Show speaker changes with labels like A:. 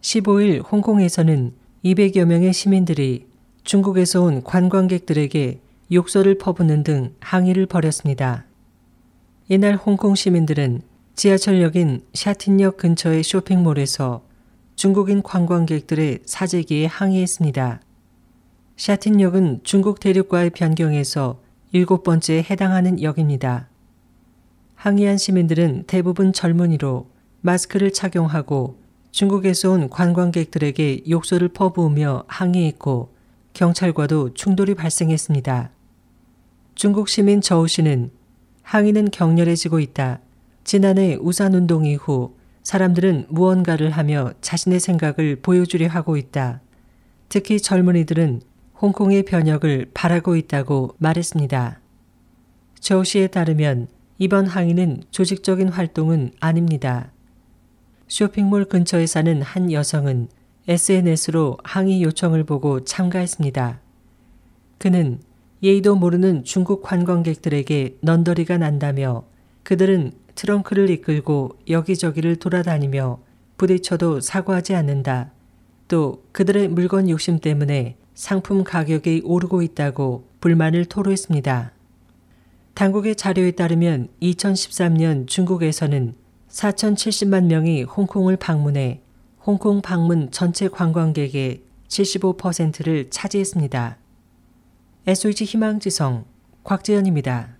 A: 15일 홍콩에서는 200여 명의 시민들이 중국에서 온 관광객들에게 욕설을 퍼붓는 등 항의를 벌였습니다. 이날 홍콩 시민들은 지하철역인 샤틴역 근처의 쇼핑몰에서 중국인 관광객들의 사재기에 항의했습니다. 샤틴역은 중국 대륙과의 변경에서 일곱 번째에 해당하는 역입니다. 항의한 시민들은 대부분 젊은이로 마스크를 착용하고 중국에서 온 관광객들에게 욕설을 퍼부으며 항의했고 경찰과도 충돌이 발생했습니다. 중국 시민 저우 씨는 항의는 격렬해지고 있다. 지난해 우산운동 이후 사람들은 무언가를 하며 자신의 생각을 보여주려 하고 있다. 특히 젊은이들은 홍콩의 변혁을 바라고 있다고 말했습니다. 저우 씨에 따르면 이번 항의는 조직적인 활동은 아닙니다. 쇼핑몰 근처에 사는 한 여성은 SNS로 항의 요청을 보고 참가했습니다. 그는 예의도 모르는 중국 관광객들에게 넌더리가 난다며 그들은 트렁크를 이끌고 여기저기를 돌아다니며 부딪혀도 사과하지 않는다. 또 그들의 물건 욕심 때문에 상품 가격이 오르고 있다고 불만을 토로했습니다. 당국의 자료에 따르면 2013년 중국에서는 4,070만 명이 홍콩을 방문해 홍콩 방문 전체 관광객의 75%를 차지했습니다. SOH 희망지성 곽재현입니다.